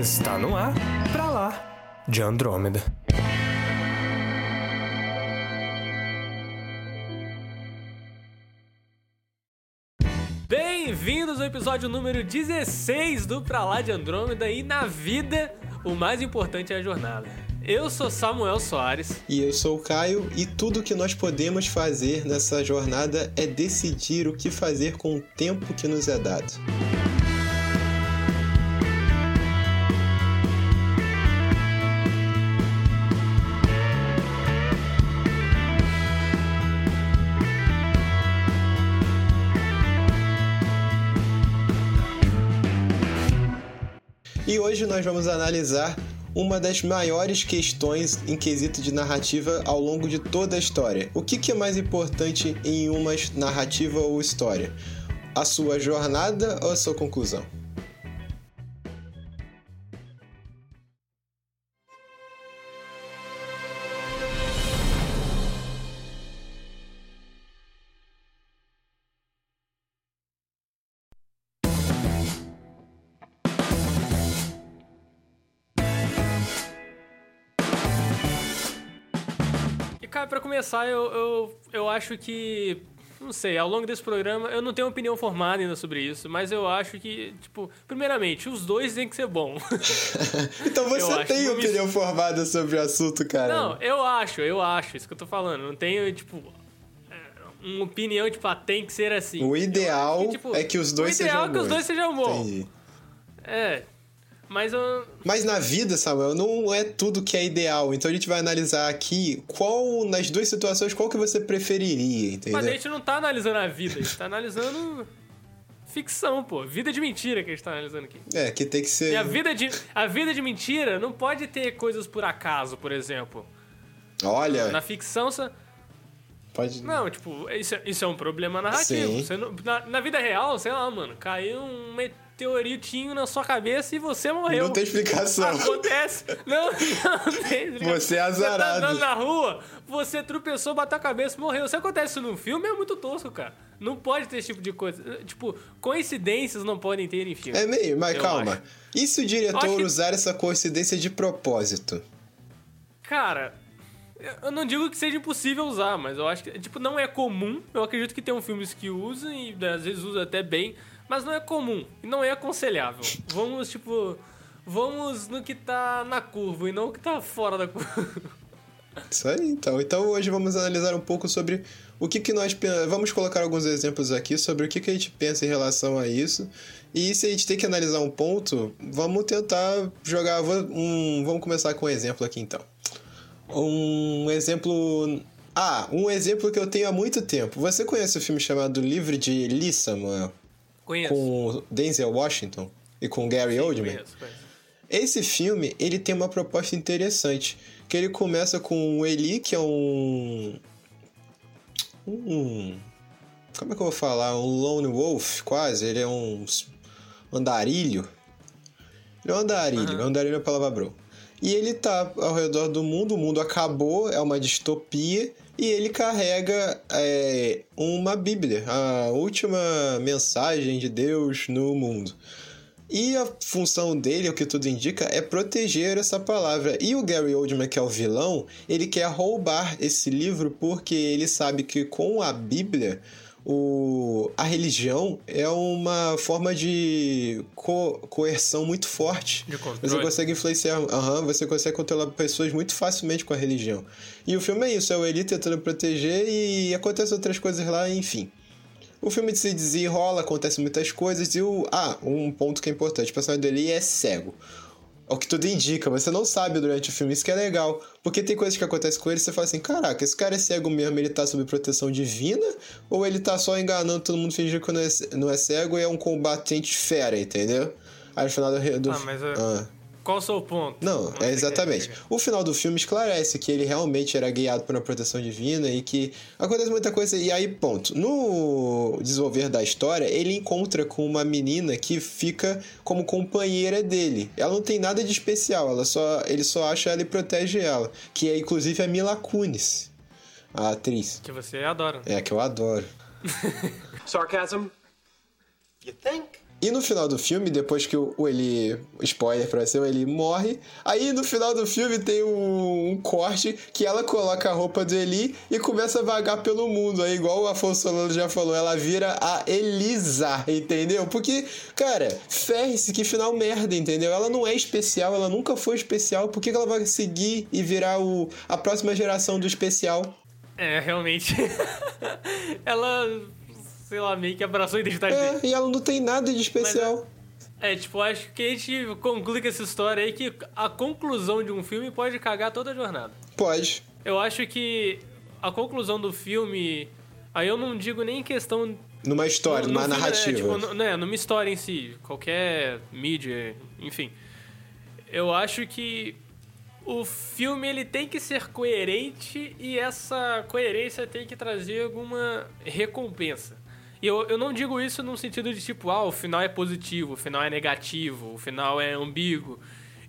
Está no ar, pra lá, de Andrômeda. Bem-vindos ao episódio número 16 do Pra Lá de Andrômeda e na vida o mais importante é a jornada. Eu sou Samuel Soares. E eu sou o Caio, e tudo que nós podemos fazer nessa jornada é decidir o que fazer com o tempo que nos é dado. Hoje nós vamos analisar uma das maiores questões em quesito de narrativa ao longo de toda a história. O que, é mais importante em uma narrativa ou história? A sua jornada ou a sua conclusão? Começar, eu, eu, eu acho que. Não sei, ao longo desse programa, eu não tenho opinião formada ainda sobre isso, mas eu acho que, tipo, primeiramente, os dois têm que ser bom. então você tem opinião me... formada sobre o assunto, cara? Não, eu acho, eu acho, isso que eu tô falando. Não tenho, tipo, é, uma opinião, tipo, ah, tem que ser assim. O ideal que, tipo, é que os dois sejam bons. O ideal é que os dois sejam bons. Entendi. É, mas eu... Mas na vida, Samuel, não é tudo que é ideal. Então a gente vai analisar aqui qual, nas duas situações, qual que você preferiria, entendeu? Mas a gente não tá analisando a vida, a gente tá analisando ficção, pô. Vida de mentira que a gente tá analisando aqui. É, que tem que ser. E a vida de, a vida de mentira não pode ter coisas por acaso, por exemplo. Olha. Na ficção. Você... Pode... Não, tipo, isso é, isso é um problema narrativo. Não, na, na, vida real, sei lá, mano, caiu um meteoritinho na sua cabeça e você morreu. Não tem explicação. Acontece. Não, não tem explicação. Você é azarado. Você tá andando na rua, você tropeçou, bateu a cabeça e morreu. Se acontece isso num filme, é muito tosco, cara. Não pode ter esse tipo de coisa. Tipo, coincidências não podem ter em filme. É meio, mas calma. Acho. E se o diretor que... usar essa coincidência de propósito? Cara, eu não digo que seja impossível usar, mas eu acho que, tipo, não é comum. Eu acredito que tem um filmes que usam e às vezes usa até bem, mas não é comum e não é aconselhável. Vamos, tipo, vamos no que tá na curva e não no que tá fora da curva. Isso aí, então. Então hoje vamos analisar um pouco sobre o que, que nós vamos colocar alguns exemplos aqui sobre o que, que a gente pensa em relação a isso. E se a gente tem que analisar um ponto, vamos tentar jogar um, vamos começar com um exemplo aqui então. Um exemplo ah, um exemplo que eu tenho há muito tempo. Você conhece o filme chamado Livre de Eli, Samuel? Conheço. com Denzel Washington e com Gary Sim, Oldman. Conheço, conheço. Esse filme, ele tem uma proposta interessante, que ele começa com o Eli, que é um um como é que eu vou falar? Um lone wolf, quase, ele é um andarilho. Ele é um andarilho, uhum. andarilho é a palavra bro. E ele tá ao redor do mundo, o mundo acabou, é uma distopia, e ele carrega é, uma Bíblia, a última mensagem de Deus no mundo. E a função dele, o que tudo indica, é proteger essa palavra. E o Gary Oldman, que é o vilão, ele quer roubar esse livro porque ele sabe que com a Bíblia o, a religião é uma forma de co coerção muito forte. De você consegue influenciar, uhum, você consegue controlar pessoas muito facilmente com a religião. E o filme é isso, é o Eli tentando proteger e acontecem outras coisas lá, enfim. O filme se desenrola, acontecem muitas coisas e o. Ah, um ponto que é importante: o personagem do Eli é cego o que tudo indica, você não sabe durante o filme, isso que é legal. Porque tem coisas que acontecem com ele e você fala assim: caraca, esse cara é cego mesmo, ele tá sob proteção divina? Ou ele tá só enganando todo mundo fingindo que não é, não é cego e é um combatente fera, entendeu? Aí no final do. do ah, mas. Eu... Ah. Qual o seu ponto? Não, é exatamente. O final do filme esclarece que ele realmente era guiado por uma proteção divina e que acontece muita coisa. E aí, ponto. No desenvolver da história, ele encontra com uma menina que fica como companheira dele. Ela não tem nada de especial, ela só, ele só acha ela e protege ela. Que é inclusive a Mila Kunis, a atriz. Que você adora. É, que eu adoro. Sarcasm? You think? E no final do filme, depois que o, o Eli. Spoiler pra você, o Eli morre. Aí no final do filme tem um, um, corte que ela coloca a roupa do Eli e começa a vagar pelo mundo. Aí, igual o Afonso Solano já falou, ela vira a Elisa, entendeu? Porque, cara, ferre-se que final merda, entendeu? Ela não é especial, ela nunca foi especial. Por que, que ela vai seguir e virar o, a próxima geração do especial? É, realmente. ela sei lá, meio que abraçou a identidade é, dele. e ela não tem nada de especial. Mas, é, tipo, acho que a gente conclui com essa história aí que a conclusão de um filme pode cagar toda a jornada. Pode. Eu acho que a conclusão do filme. Aí eu não digo nem em questão. Numa história, no, numa filme, narrativa. É, tipo, né, numa história em si, qualquer mídia, enfim. Eu acho que o filme ele tem que ser coerente e essa coerência tem que trazer alguma recompensa. E eu, eu não digo isso num sentido de tipo, ah, o final é positivo, o final é negativo, o final é ambíguo.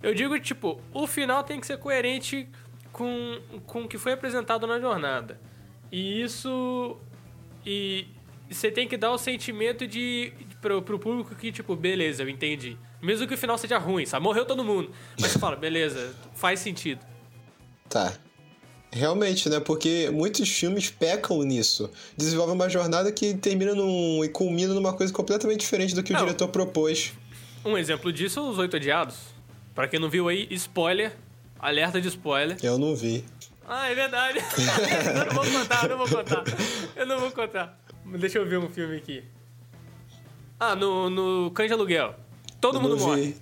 Eu digo, tipo, o final tem que ser coerente com, com o que foi apresentado na jornada. E isso. E você tem que dar o sentimento de. Pro, pro público que, tipo, beleza, eu entendi. Mesmo que o final seja ruim, sabe? Morreu todo mundo. Mas fala, beleza, faz sentido. Tá. Realmente, né? Porque muitos filmes pecam nisso. Desenvolvem uma jornada que termina num, e culmina numa coisa completamente diferente do que não. o diretor propôs. Um exemplo disso são Os Oito Odiados. Pra quem não viu aí, spoiler. Alerta de spoiler. Eu não vi. Ah, é verdade. eu não vou contar, eu não vou contar. Eu não vou contar. Deixa eu ver um filme aqui. Ah, no, no Cães de Aluguel. Todo eu mundo morre.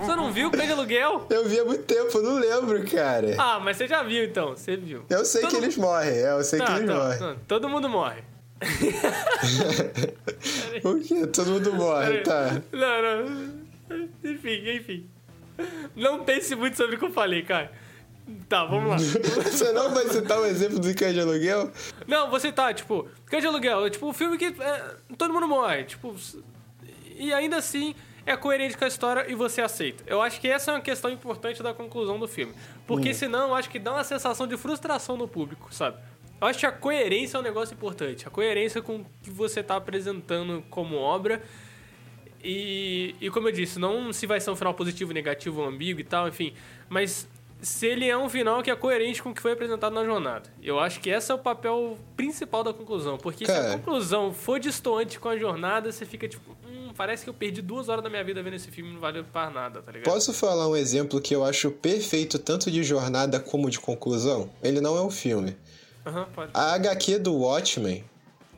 Você não viu Cães de Aluguel? Eu vi há muito tempo, não lembro, cara. Ah, mas você já viu então, você viu. Eu sei Todo... que eles morrem, é, eu sei tá, que eles tá, morrem. Tá. Todo mundo morre. o quê? Todo mundo morre, tá. Não, não. Enfim, enfim. Não pense muito sobre o que eu falei, cara. Tá, vamos lá. Você não vai citar um exemplo do Cães de Aluguel? Não, você tá, tipo, Cães de Aluguel, tipo, um filme que é, todo mundo morre, tipo, e ainda assim é coerente com a história e você aceita. Eu acho que essa é uma questão importante da conclusão do filme. Porque hum. senão eu acho que dá uma sensação de frustração no público, sabe? Eu acho que a coerência é um negócio importante. A coerência com o que você está apresentando como obra. E, e como eu disse, não se vai ser um final positivo, negativo ou ambíguo e tal, enfim. Mas se ele é um final que é coerente com o que foi apresentado na jornada. Eu acho que esse é o papel principal da conclusão. Porque Cara. se a conclusão for distoante com a jornada, você fica tipo, hum, parece que eu perdi duas horas da minha vida vendo esse filme e não valeu para nada, tá ligado? Posso falar um exemplo que eu acho perfeito tanto de jornada como de conclusão? Ele não é um filme. Uhum, pode. A HQ do Watchmen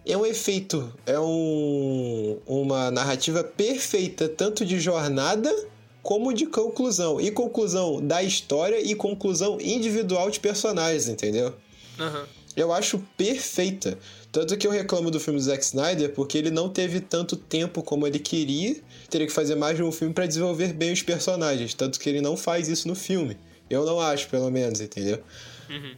é um efeito, é um, uma narrativa perfeita tanto de jornada como de conclusão. E conclusão da história e conclusão individual de personagens, entendeu? Uhum. Eu acho perfeita. Tanto que eu reclamo do filme do Zack Snyder porque ele não teve tanto tempo como ele queria. Teria que fazer mais de um filme para desenvolver bem os personagens. Tanto que ele não faz isso no filme. Eu não acho, pelo menos, entendeu? Uhum.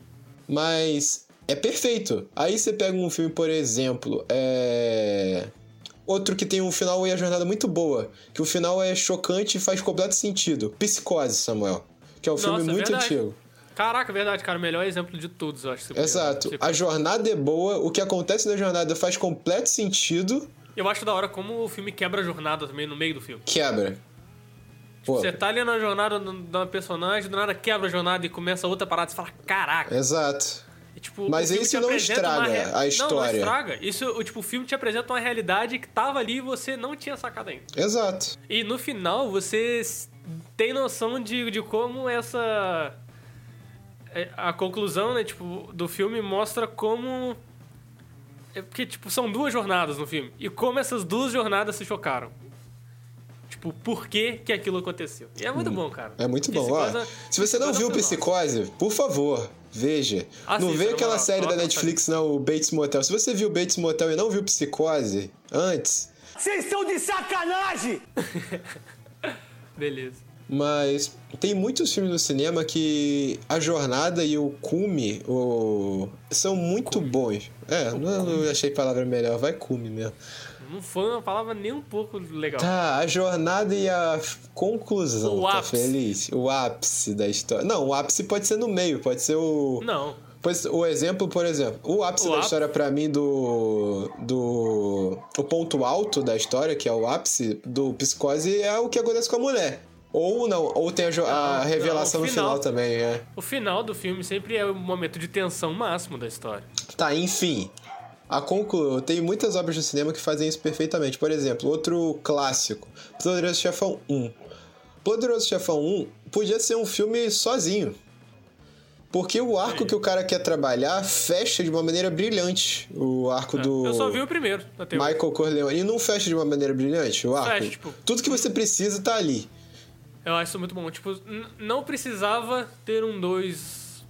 Mas é perfeito. Aí você pega um filme, por exemplo, é Outro que tem um final e a jornada muito boa, que o final é chocante e faz completo sentido. Psicose, Samuel. Que é um Nossa, filme muito verdade. antigo. Caraca, verdade, cara. O melhor exemplo de todos, eu acho. Exato. A jornada é boa, o que acontece na jornada faz completo sentido. Eu acho da hora como o filme quebra a jornada também no meio do filme. Quebra. Tipo, você tá ali na jornada da personagem, do nada quebra a jornada e começa outra parada e você fala, caraca. Exato. E, tipo, Mas isso não estraga re... a história. Não, não estraga. Isso, o, tipo, o filme te apresenta uma realidade que tava ali e você não tinha sacado ainda. Exato. E no final você tem noção de, de como essa... É, a conclusão, né, tipo, do filme mostra como... É porque, tipo, são duas jornadas no filme. E como essas duas jornadas se chocaram. Tipo, por que, que aquilo aconteceu. E é muito hum, bom, cara. É muito bom. Ó, se você não viu Psicose, por favor, veja. não vê aquela série da Netflix, não, o Bates Motel. Se você viu Bates Motel e não viu Psicose antes... Vocês estão de sacanagem! Beleza. Mas tem muitos filmes no cinema que a jornada e o cume o... são muito cume. bons. É, não, não achei palavra melhor, vai cume mesmo. Não foi uma palavra nem um pouco legal. Tá, a jornada e a conclusão. O tá ápice. feliz? O ápice da história. Não, o ápice pode ser no meio, pode ser o. Não. Pois, o exemplo, por exemplo, o ápice O da ápice- história pra mim do do o ponto alto da história, que é o ápice do psicose é o que acontece com a mulher. Ou não, ou tem a, jo- a Não, revelação não, o no final final. também, é. O final do filme sempre é o momento de tensão máximo da história. Tá, enfim. A conclu... Tem muitas obras de cinema que fazem isso perfeitamente. Por exemplo, outro clássico, Poderoso Chefão 1. Poderoso Chefão 1 podia ser um filme sozinho. Porque o arco que o cara quer trabalhar fecha de uma maneira brilhante. O arco do É, Eu só vi o primeiro. Michael Corleone. E não fecha de uma maneira brilhante o arco? Fecha, tipo- Tudo que você precisa tá ali. Eu acho isso muito bom. Tipo, não precisava ter um 2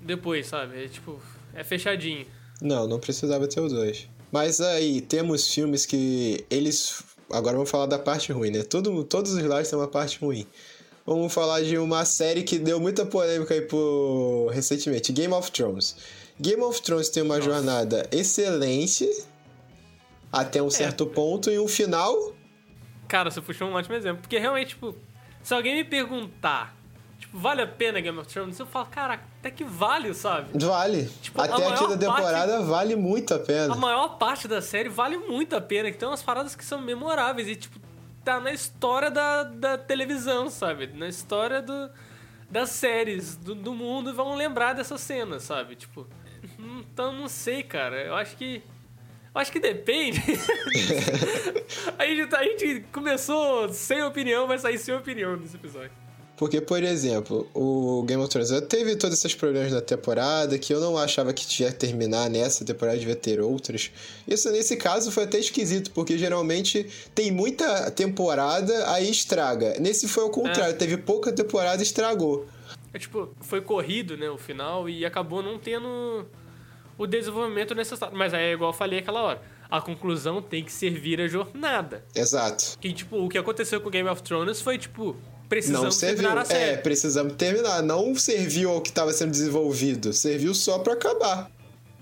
depois, sabe? É tipo, é fechadinho. Não, não precisava ter os dois. Mas aí, temos filmes que eles. Agora vamos falar da parte ruim, né? Todo, todos os lados têm uma parte ruim. Vamos falar de uma série que deu muita polêmica aí por... recentemente: Game of Thrones. Game of Thrones tem uma jornada excelente até um certo ponto e um final. Cara, você puxou um ótimo exemplo. Porque realmente, tipo, se alguém me perguntar, tipo, vale a pena Game of Thrones? Eu falo, cara, até que vale, sabe? Vale. Tipo, até a quinta temporada vale muito a pena. A maior parte da série vale muito a pena, que tem umas paradas que são memoráveis e, tipo, tá na história da, da televisão, sabe? Na história do, das séries do, do mundo vão lembrar dessas cenas, sabe? Tipo, então não sei, cara. Eu acho que. Eu acho que depende. a, gente, a gente começou sem opinião, vai sair sem opinião nesse episódio. Porque, por exemplo, o Game of Thrones teve todos esses problemas na temporada que eu não achava que ia terminar nessa temporada, devia ter outros. Isso, nesse caso, foi até esquisito, porque geralmente tem muita temporada, aí estraga. Nesse foi o contrário, teve pouca temporada e estragou. É tipo, foi corrido, né, o final, e acabou não tendo o desenvolvimento necessário. Mas aí é igual eu falei aquela hora. A conclusão tem que servir a jornada. Exato. Que, tipo, o que aconteceu com Game of Thrones foi, tipo, precisamos serviu. terminar a É, série. precisamos terminar. Não serviu ao que estava sendo desenvolvido. Serviu só pra acabar.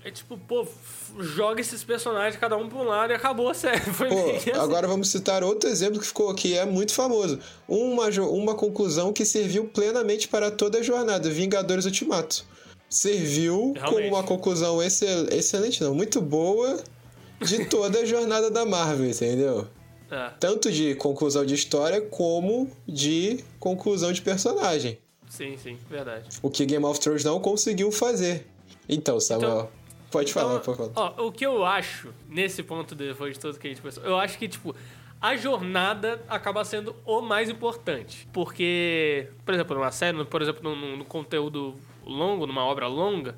É, tipo, pô, joga esses personagens cada um pra um lado e acabou a série. Foi Pô, assim. agora vamos citar outro exemplo que ficou que é muito famoso. Uma, uma conclusão que serviu plenamente para toda a jornada, Vingadores Ultimato. Serviu como Realmente. uma conclusão excel- excelente, não, muito boa de toda a jornada da Marvel, entendeu? É, Tanto de conclusão de história como de conclusão de personagem. sim, sim, verdade. O que Game of Thrones não conseguiu fazer. Então, Samuel, pode falar, Então, pode falar. ó, o que eu acho, nesse ponto, depois de tudo que a gente pensou, eu acho que, tipo, a jornada acaba sendo o mais importante. Porque, por exemplo, numa série, por exemplo, num, num conteúdo longo, numa obra longa,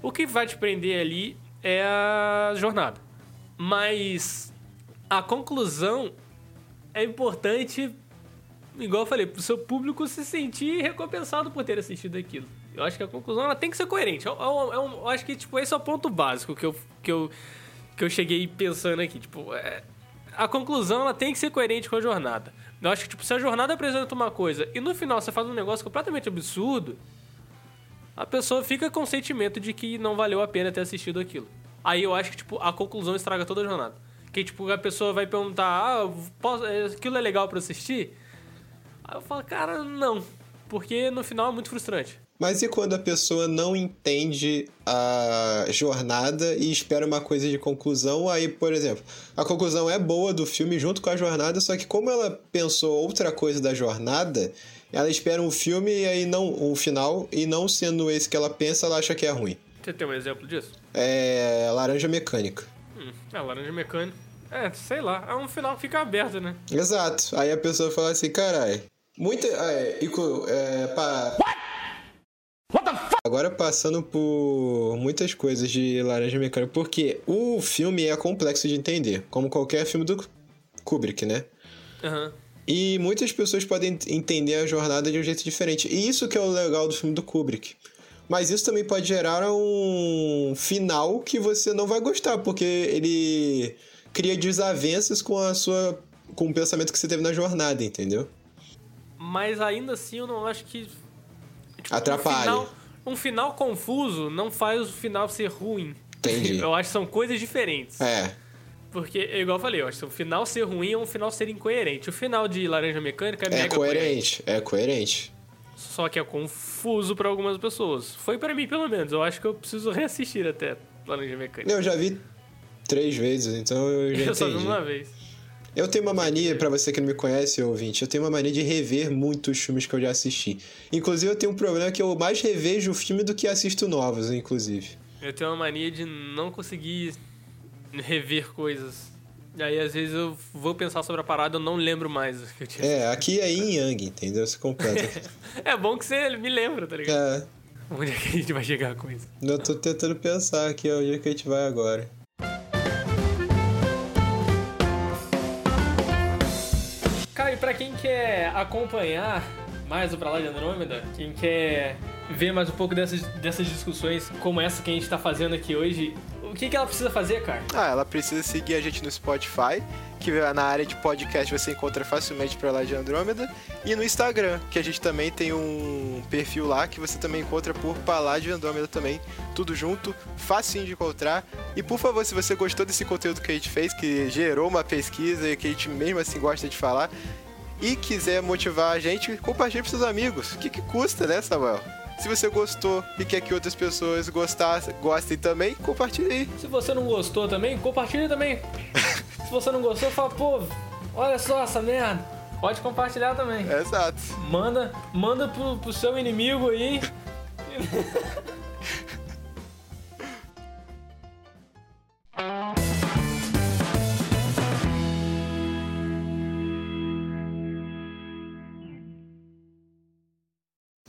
o que vai te prender ali é a jornada. Mas a conclusão é importante, igual eu falei, pro seu público se sentir recompensado por ter assistido aquilo. Eu acho que a conclusão ela tem que ser coerente. Eu, eu- eu- eu acho que tipo, esse é o ponto básico que eu, que eu, que eu cheguei pensando aqui. Tipo, é, a conclusão ela tem que ser coerente com a jornada. Eu acho que tipo, se a jornada apresenta uma coisa e no final você faz um negócio completamente absurdo, a pessoa fica com o sentimento de que não valeu a pena ter assistido aquilo. Aí eu acho que, tipo, a conclusão estraga toda a jornada. Que, tipo, a pessoa vai perguntar, ah, posso- é, aquilo é legal pra assistir? Aí eu falo, cara, não. Porque no final é muito frustrante. Mas e quando a pessoa não entende a jornada e espera uma coisa de conclusão? Aí, por exemplo, a conclusão é boa do filme junto com a jornada, só que como ela pensou outra coisa da jornada, ela espera um filme e aí não um final e não sendo esse que ela pensa, ela acha que é ruim. Você tem um exemplo disso? É Laranja Mecânica. Hum, é, Laranja Mecânica. É, sei lá. É um final que fica aberto, né? Exato. Aí a pessoa fala assim, carai. Muita. É, Ico, é, pa- Agora passando por muitas coisas de Laranja Mecânica, porque o filme é complexo de entender, como qualquer filme do Kubrick, né? Aham. E muitas pessoas podem entender a jornada de um jeito diferente. E isso que é o legal do filme do Kubrick. Mas isso também pode gerar um final que você não vai gostar, porque ele cria desavenças com a sua com o pensamento que você teve na jornada, entendeu? Mas ainda assim eu não acho que. tipo, Atrapalha. Um final, um final confuso não faz o final ser ruim. Entendi. Eu acho que são coisas diferentes. É. Porque, igual eu falei, eu acho que o final ser ruim é um final ser incoerente. O final de Laranja Mecânica é, É mega coerente, é coerente. Só que é confuso pra algumas pessoas. Foi pra mim, pelo menos. Eu acho que eu preciso reassistir até Laranja Mecânica. Eu já vi três vezes, então eu já Eu só vi entendi. uma vez. Eu tenho uma mania, pra você que não me conhece, ouvinte, eu tenho uma mania de rever muitos filmes que eu já assisti. Inclusive, eu tenho um problema que eu mais revejo o filme do que assisto novos, inclusive. Eu tenho uma mania de não conseguir rever coisas. E aí, às vezes, eu vou pensar sobre a parada e eu não lembro mais o que eu tinha. É, aqui é Yin Yang, entendeu? Você completa. É bom que você me lembra, tá ligado? é, Onde é que a gente vai chegar com isso? eu tô tentando pensar aqui onde é que a gente vai agora. Acompanhar mais o Pra Lá de Andrômeda, quem quer ver mais um pouco dessas, dessas discussões como essa que a gente tá fazendo aqui hoje, o que, que ela precisa fazer, cara? Ah, ela precisa seguir a gente no Spotify, que na área de podcast você encontra facilmente pra lá de Andrômeda, e no Instagram, que a gente também tem um perfil lá que você também encontra por pra lá de Andrômeda também, tudo junto, facinho de encontrar. E por favor, se você gostou desse conteúdo que a gente fez, que gerou uma pesquisa e que a gente mesmo assim gosta de falar, e quiser motivar a gente, compartilhe para seus amigos. O que, que custa, né, Samuel? Se você gostou e quer que outras pessoas gostassem, gostem também, compartilhe aí. Se você não gostou também, compartilha também. Se você não gostou, fala, pô, olha só essa merda. Pode compartilhar também. Exato. Manda, manda pro, pro seu inimigo aí.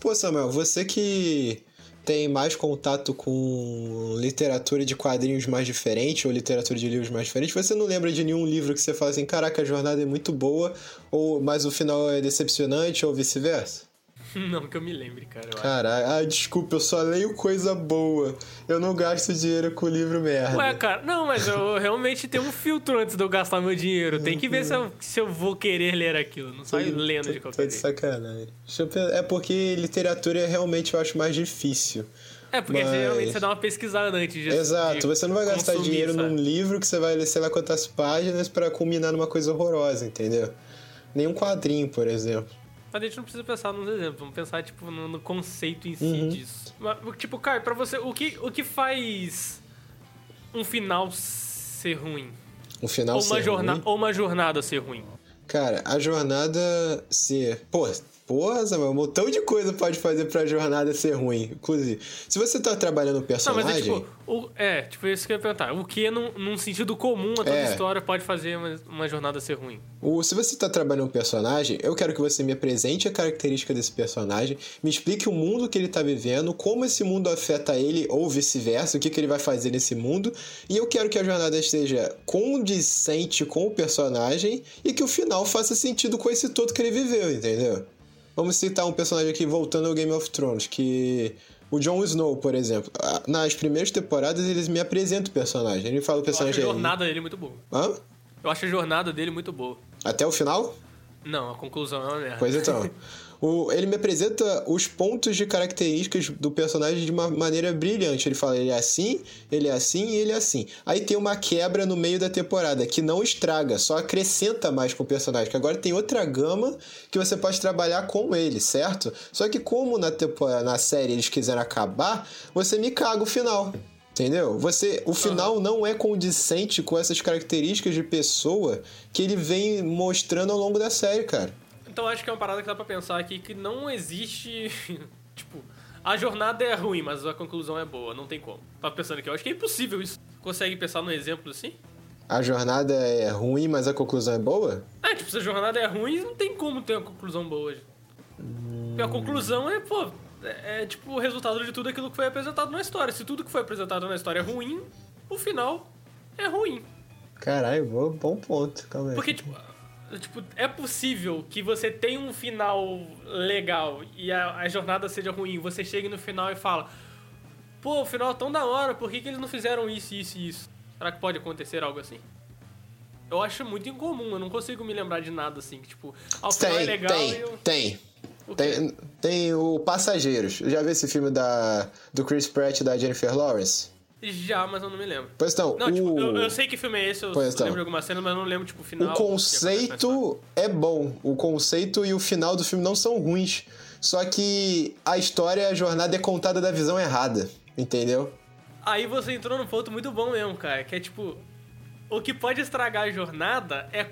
Pô, Samuel, você que tem mais contato com literatura de quadrinhos mais diferente ou literatura de livros mais diferente, você não lembra de nenhum livro que você fala assim, caraca, a jornada é muito boa, ou mas o final é decepcionante, ou vice-versa? Não que eu me lembre, cara. Caralho, ah, desculpa, eu só leio coisa boa. Eu não gasto dinheiro com livro merda. Ué, cara, não, mas eu realmente tenho um filtro antes de eu gastar meu dinheiro. Tem que ver se eu, se eu vou querer ler aquilo. Não saio lendo de Tô qualquer de jeito. sacanagem. Deixa eu pensar. É porque literatura realmente eu acho mais difícil. É, porque Mas- geralmente você dá uma pesquisada antes de. Exato, de você não vai gastar dinheiro sabe? num livro que você vai ler sei lá quantas páginas pra culminar numa coisa horrorosa, entendeu? Nenhum quadrinho, por exemplo. Mas a gente não precisa pensar nos exemplos, vamos pensar, tipo, no, no conceito em si Uhum. disso. Mas, tipo, Caio, pra você, o que, o que faz um final ser ruim? O final ou, uma ser ruim. ou uma jornada ser ruim? Cara, a jornada ser. Pô, porra, Samuel, um montão de coisa pode fazer pra jornada ser ruim. Inclusive, se você tá trabalhando um Não, personagem. mas é tipo, o, é, tipo, isso que eu ia perguntar. O que, num, num sentido comum a toda É. história, pode fazer uma, uma jornada ser ruim? O, se você tá trabalhando um personagem, eu quero que você me apresente a característica desse personagem, me explique o mundo que ele tá vivendo, como esse mundo afeta ele, ou vice-versa, o que, que ele vai fazer nesse mundo, e eu quero que a jornada esteja condizente com o personagem e que o final faça sentido com esse todo que ele viveu, entendeu? Vamos citar um personagem aqui voltando ao Game of Thrones, que. O Jon Snow, por exemplo. Ah, Nas primeiras temporadas, eles me apresentam o personagem. Ele fala o Eu acho a personagem. jornada dele muito boa. Hã? Eu acho a jornada dele muito boa. Até o final? Não, a conclusão é uma merda. Pois então. O, ele me apresenta os pontos de características do personagem de uma maneira brilhante. Ele fala, ele é assim, ele é assim e ele é assim. Aí tem uma quebra no meio da temporada, que não estraga, só acrescenta mais com o personagem. Que agora tem outra gama que você pode trabalhar com ele, certo? Só que como na, temporada, na série eles quiseram acabar, você me caga o final. Entendeu? Você, o final não é condizente com essas características de pessoa que ele vem mostrando ao longo da série, cara. Então acho que é uma parada que dá pra pensar aqui que não existe. tipo, a jornada é ruim, mas a conclusão é boa. Não tem como. Tava pensando aqui, eu acho que é impossível isso. Consegue pensar num exemplo assim? A jornada é ruim, mas a conclusão é boa? Ah, tipo, se a jornada é ruim, não tem como ter uma conclusão boa. Porque a conclusão é, pô, é, é, tipo o resultado de tudo aquilo que foi apresentado na história. Se tudo que foi apresentado na história é ruim, o final é ruim. Caralho, bom, bom ponto. Calma aí. Porque, tipo, tipo, é possível que você tenha um final legal e a, a jornada seja ruim. Você chegue no final e fala: Pô, o final é tão da hora, por que, que eles não fizeram isso, isso e isso? Será que pode acontecer algo assim? Eu acho muito incomum, eu não consigo me lembrar de nada assim. Que, tipo, ah, o final é Tem, legal tem, eu. tem. Tem, tem o Passageiros. Já viu esse filme da, do Chris Pratt e da Jennifer Lawrence? Já, mas eu não me lembro. Pois então, Não, o, tipo, eu, eu sei que filme é esse, eu Pois então. lembro de alguma cena, mas eu não lembro, tipo, o final. o conceito é bom. O conceito e o final do filme não são ruins. Só que a história, a jornada é contada da visão errada, entendeu? Aí você entrou num ponto muito bom mesmo, cara, que é tipo, o que pode estragar a jornada é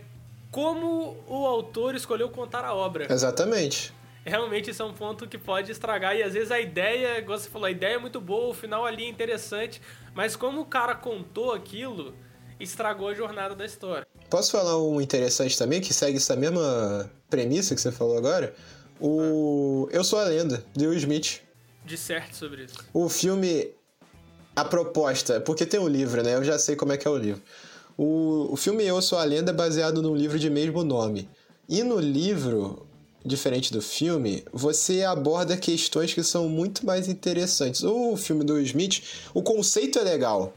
como o autor escolheu contar a obra. Exatamente. Realmente isso é um ponto que pode estragar. E às vezes a ideia, igual você falou, a ideia é muito boa, o final ali é interessante, mas como o cara contou aquilo, estragou a jornada da história. Posso falar um interessante também, que segue essa mesma premissa que você falou agora? O Eu Sou a Lenda, de Will Smith. De certo sobre isso. O filme, a proposta, porque tem um livro, né? Eu já sei como é que é o livro. O, o filme Eu Sou a Lenda é baseado num livro de mesmo nome. E no livro, diferente do filme, você aborda questões que são muito mais interessantes. O filme do Smith, o conceito é legal.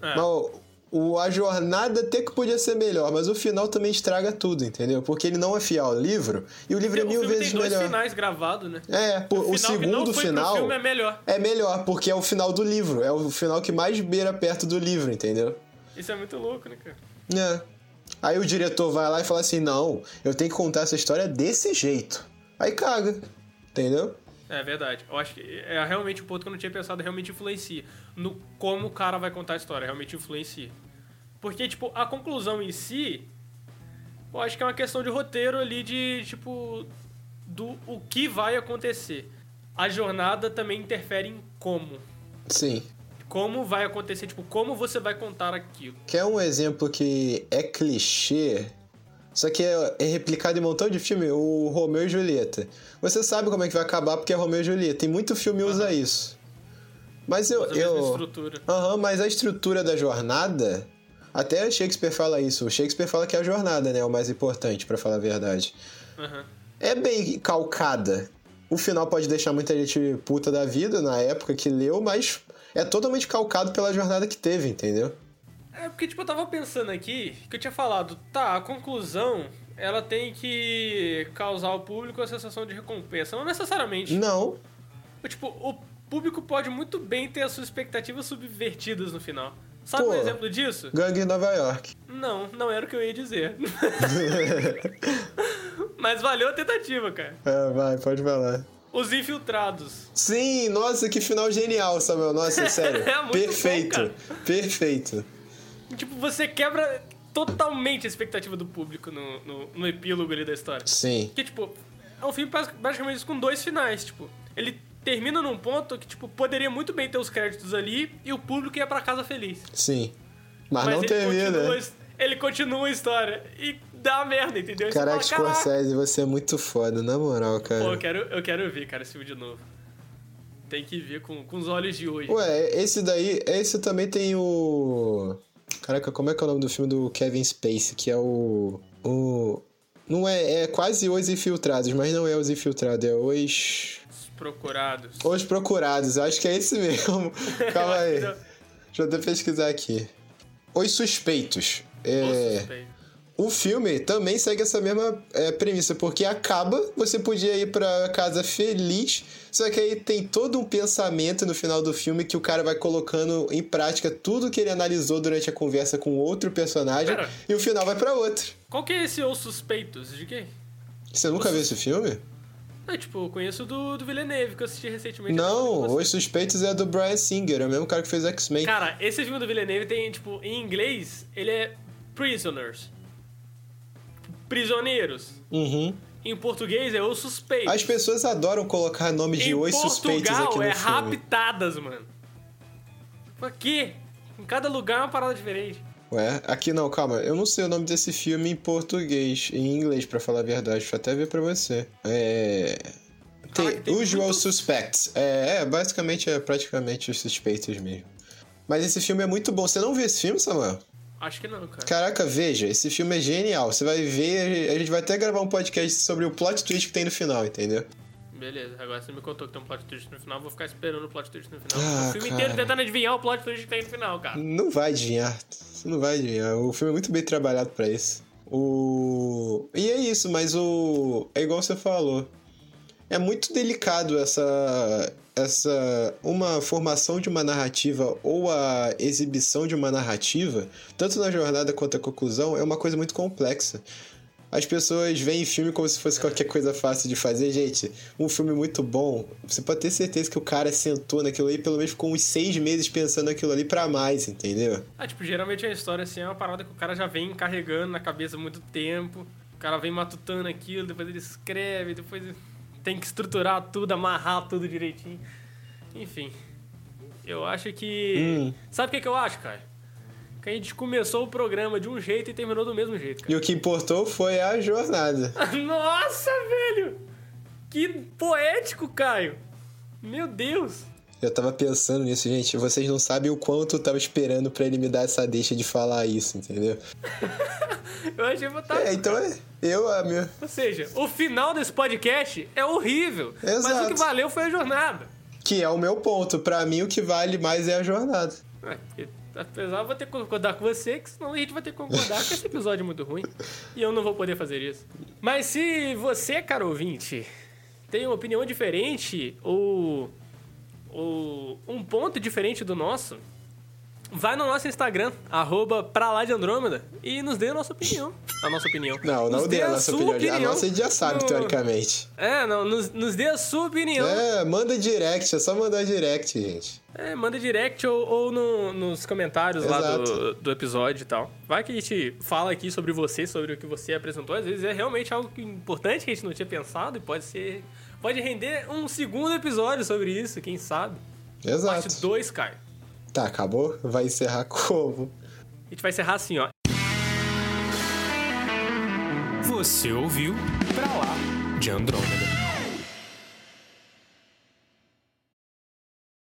É. Mas o, a jornada até que podia ser melhor, mas o final também estraga tudo, entendeu? Porque ele não é fiel ao livro e o livro é o mil vezes tem dois melhor. finais gravados, né? É, pô, o, não segundo final filme é melhor. é melhor, porque é o final do livro. É o final que mais beira perto do livro, entendeu? Isso é muito louco, né, cara? É. Aí o diretor vai lá e fala assim: não, eu tenho que contar essa história desse jeito. Aí caga, entendeu? É verdade. Eu acho que é realmente um ponto que eu não tinha pensado, realmente influencia. No como o cara vai contar a história, realmente influencia. Porque, tipo, a conclusão em si, eu acho que é uma questão de roteiro ali, de, tipo, do o que vai acontecer. A jornada também interfere em como. Sim. Como vai acontecer, tipo, como você vai contar aquilo. Quer um exemplo que é clichê, só que é, é replicado em um montão de filme? O Romeu e Julieta. Você sabe como é que vai acabar porque é Romeu e Julieta. Tem muito filme usa isso. Mas eu. Usa eu... estrutura. Aham, mas a estrutura da jornada. Até Shakespeare fala isso. O Shakespeare fala que a jornada né, é o mais importante, pra falar a verdade. Aham. É bem calcada. O final pode deixar muita gente puta da vida na época que leu, mas é totalmente calcado pela jornada que teve, entendeu? É porque, tipo, eu tava pensando aqui que eu tinha falado, tá, a conclusão ela tem que causar ao público a sensação de recompensa. Não necessariamente. Não. Tipo, o público pode muito bem ter as suas expectativas subvertidas no final. Sabe Pô. um exemplo disso? Gangue em Nova York. Não, não era o que eu ia dizer. Mas valeu a tentativa, cara. É, vai, pode falar. Os infiltrados. Sim, nossa, que final genial, Samuel. Nossa, sério. É muito Perfeito. bom. Perfeito. Tipo, você quebra totalmente a expectativa do público no, no, no epílogo ali da história. Sim. Que, tipo, é um filme bas- basicamente com dois finais, tipo. Ele termina num ponto que, tipo, poderia muito bem ter os créditos ali e o público ia pra casa feliz. Sim. Mas, Mas não ele termina. continua, ele continua a história e dá merda, entendeu? Caraca, fala. Scorsese, você é muito foda, na moral, Pô, eu cara. quero, eu quero ver, cara, esse filme de novo. Tem que ver com, com os olhos de hoje. Ué, esse daí, esse também tem o. Caraca, como é que é o nome do filme do Kevin Spacey? Que é o. O. Não é. É quase Os Infiltrados, mas não é Os Infiltrados, é Os. Os procurados. Os Procurados, acho que é esse mesmo. Calma aí. Deixa eu até pesquisar aqui. Os Suspeitos. É. suspeito. O filme também segue essa mesma é, premissa, porque acaba, você podia ir pra casa feliz, só que aí tem todo um pensamento no final do filme que o cara vai colocando em prática tudo que ele analisou durante a conversa com outro personagem, Pera. e o final vai pra outro. Qual que é esse Os Suspeitos? De quem? Você nunca viu esse filme? É, tipo, eu conheço do, do Villeneuve, que eu assisti recentemente. Não, Os Suspeitos é do Brian Singer, é o mesmo cara que fez X-Men. Cara, esse filme do Villeneuve tem, tipo, em inglês, ele é Prisoners. Prisioneiros. Uhum. Em português é Os Suspeitos. As pessoas adoram colocar nome de em Os Suspeitos Portugal aqui no é filme. Raptadas, mano. Quê? Em cada lugar é uma parada diferente. Ué, aqui não, calma. Eu não sei o nome desse filme em português, em inglês, pra falar a verdade. Deixa eu até ver pra você. É. Caraca, Tem tem Usual muito- Suspects. É, é, basicamente é praticamente os suspeitos mesmo. Mas esse filme é muito bom. Você não viu esse filme, Samuel? Acho que não, cara. Caraca, veja, esse filme é genial. Você vai ver, a gente vai até gravar um podcast sobre o plot twist que tem no final, entendeu? Beleza, agora você me contou que tem um plot twist no final, vou ficar esperando o plot twist no final. Ah, o filme cara. inteiro tentando adivinhar o plot twist que tem no final, cara. Não vai adivinhar. Você não vai adivinhar. O filme é muito bem trabalhado pra isso. O. E é isso, mas o. É igual você falou. É muito delicado essa. Essa. Uma formação de uma narrativa ou a exibição de uma narrativa, tanto na jornada quanto a conclusão, é uma coisa muito complexa. As pessoas veem filme como se fosse qualquer coisa fácil de fazer. Gente, um filme muito bom, você pode ter certeza que o cara sentou naquilo aí, pelo menos ficou uns seis meses pensando naquilo ali pra mais, entendeu? Ah, tipo, geralmente a história assim é uma parada que o cara já vem carregando na cabeça há muito tempo. O cara vem matutando aquilo, depois ele escreve, depois tem que estruturar tudo, amarrar tudo direitinho. Enfim. Eu acho que. Hum. Sabe o que, que eu acho, cara? Que a gente começou o programa de um jeito e terminou do mesmo jeito, cara. E o que importou foi a jornada. Nossa, velho! Que poético, Caio! Meu Deus! Eu tava pensando nisso, gente. Vocês não sabem o quanto eu tava esperando pra ele me dar essa deixa de falar isso, entendeu? Eu achei fantástico. É, então é. Eu, a minha. Ou seja, o final desse podcast é horrível. Mas o Exato. que valeu foi a jornada. Que é o meu ponto. Pra mim, o que vale mais é a jornada. É, apesar eu vou ter que concordar com você, que senão a gente vai ter que concordar que esse episódio é muito ruim. E eu não vou poder fazer isso. Mas se você, caro ouvinte, tem uma opinião diferente ou, ou um ponto diferente do nosso, vai no nosso Instagram, arroba pra lá de Andrômeda, e nos dê a nossa opinião. A nossa opinião. Não, não Nos dê a a nossa sua opinião. A nossa a gente já sabe, no- teoricamente. É, não, nos, nos dê a sua opinião. É, manda direct, é só mandar direct, gente. É, manda direct ou, ou no- nos comentários lá do, Exato. do episódio e tal. Vai que a gente fala aqui sobre você, sobre o que você apresentou. Às vezes é realmente algo importante que a gente não tinha pensado e pode ser. Pode render um segundo episódio sobre isso, quem sabe? Exato. Parte 2, Caio. Tá, acabou? Vai encerrar como? A gente vai encerrar assim, ó. Você ouviu Pra Lá de Andrômeda.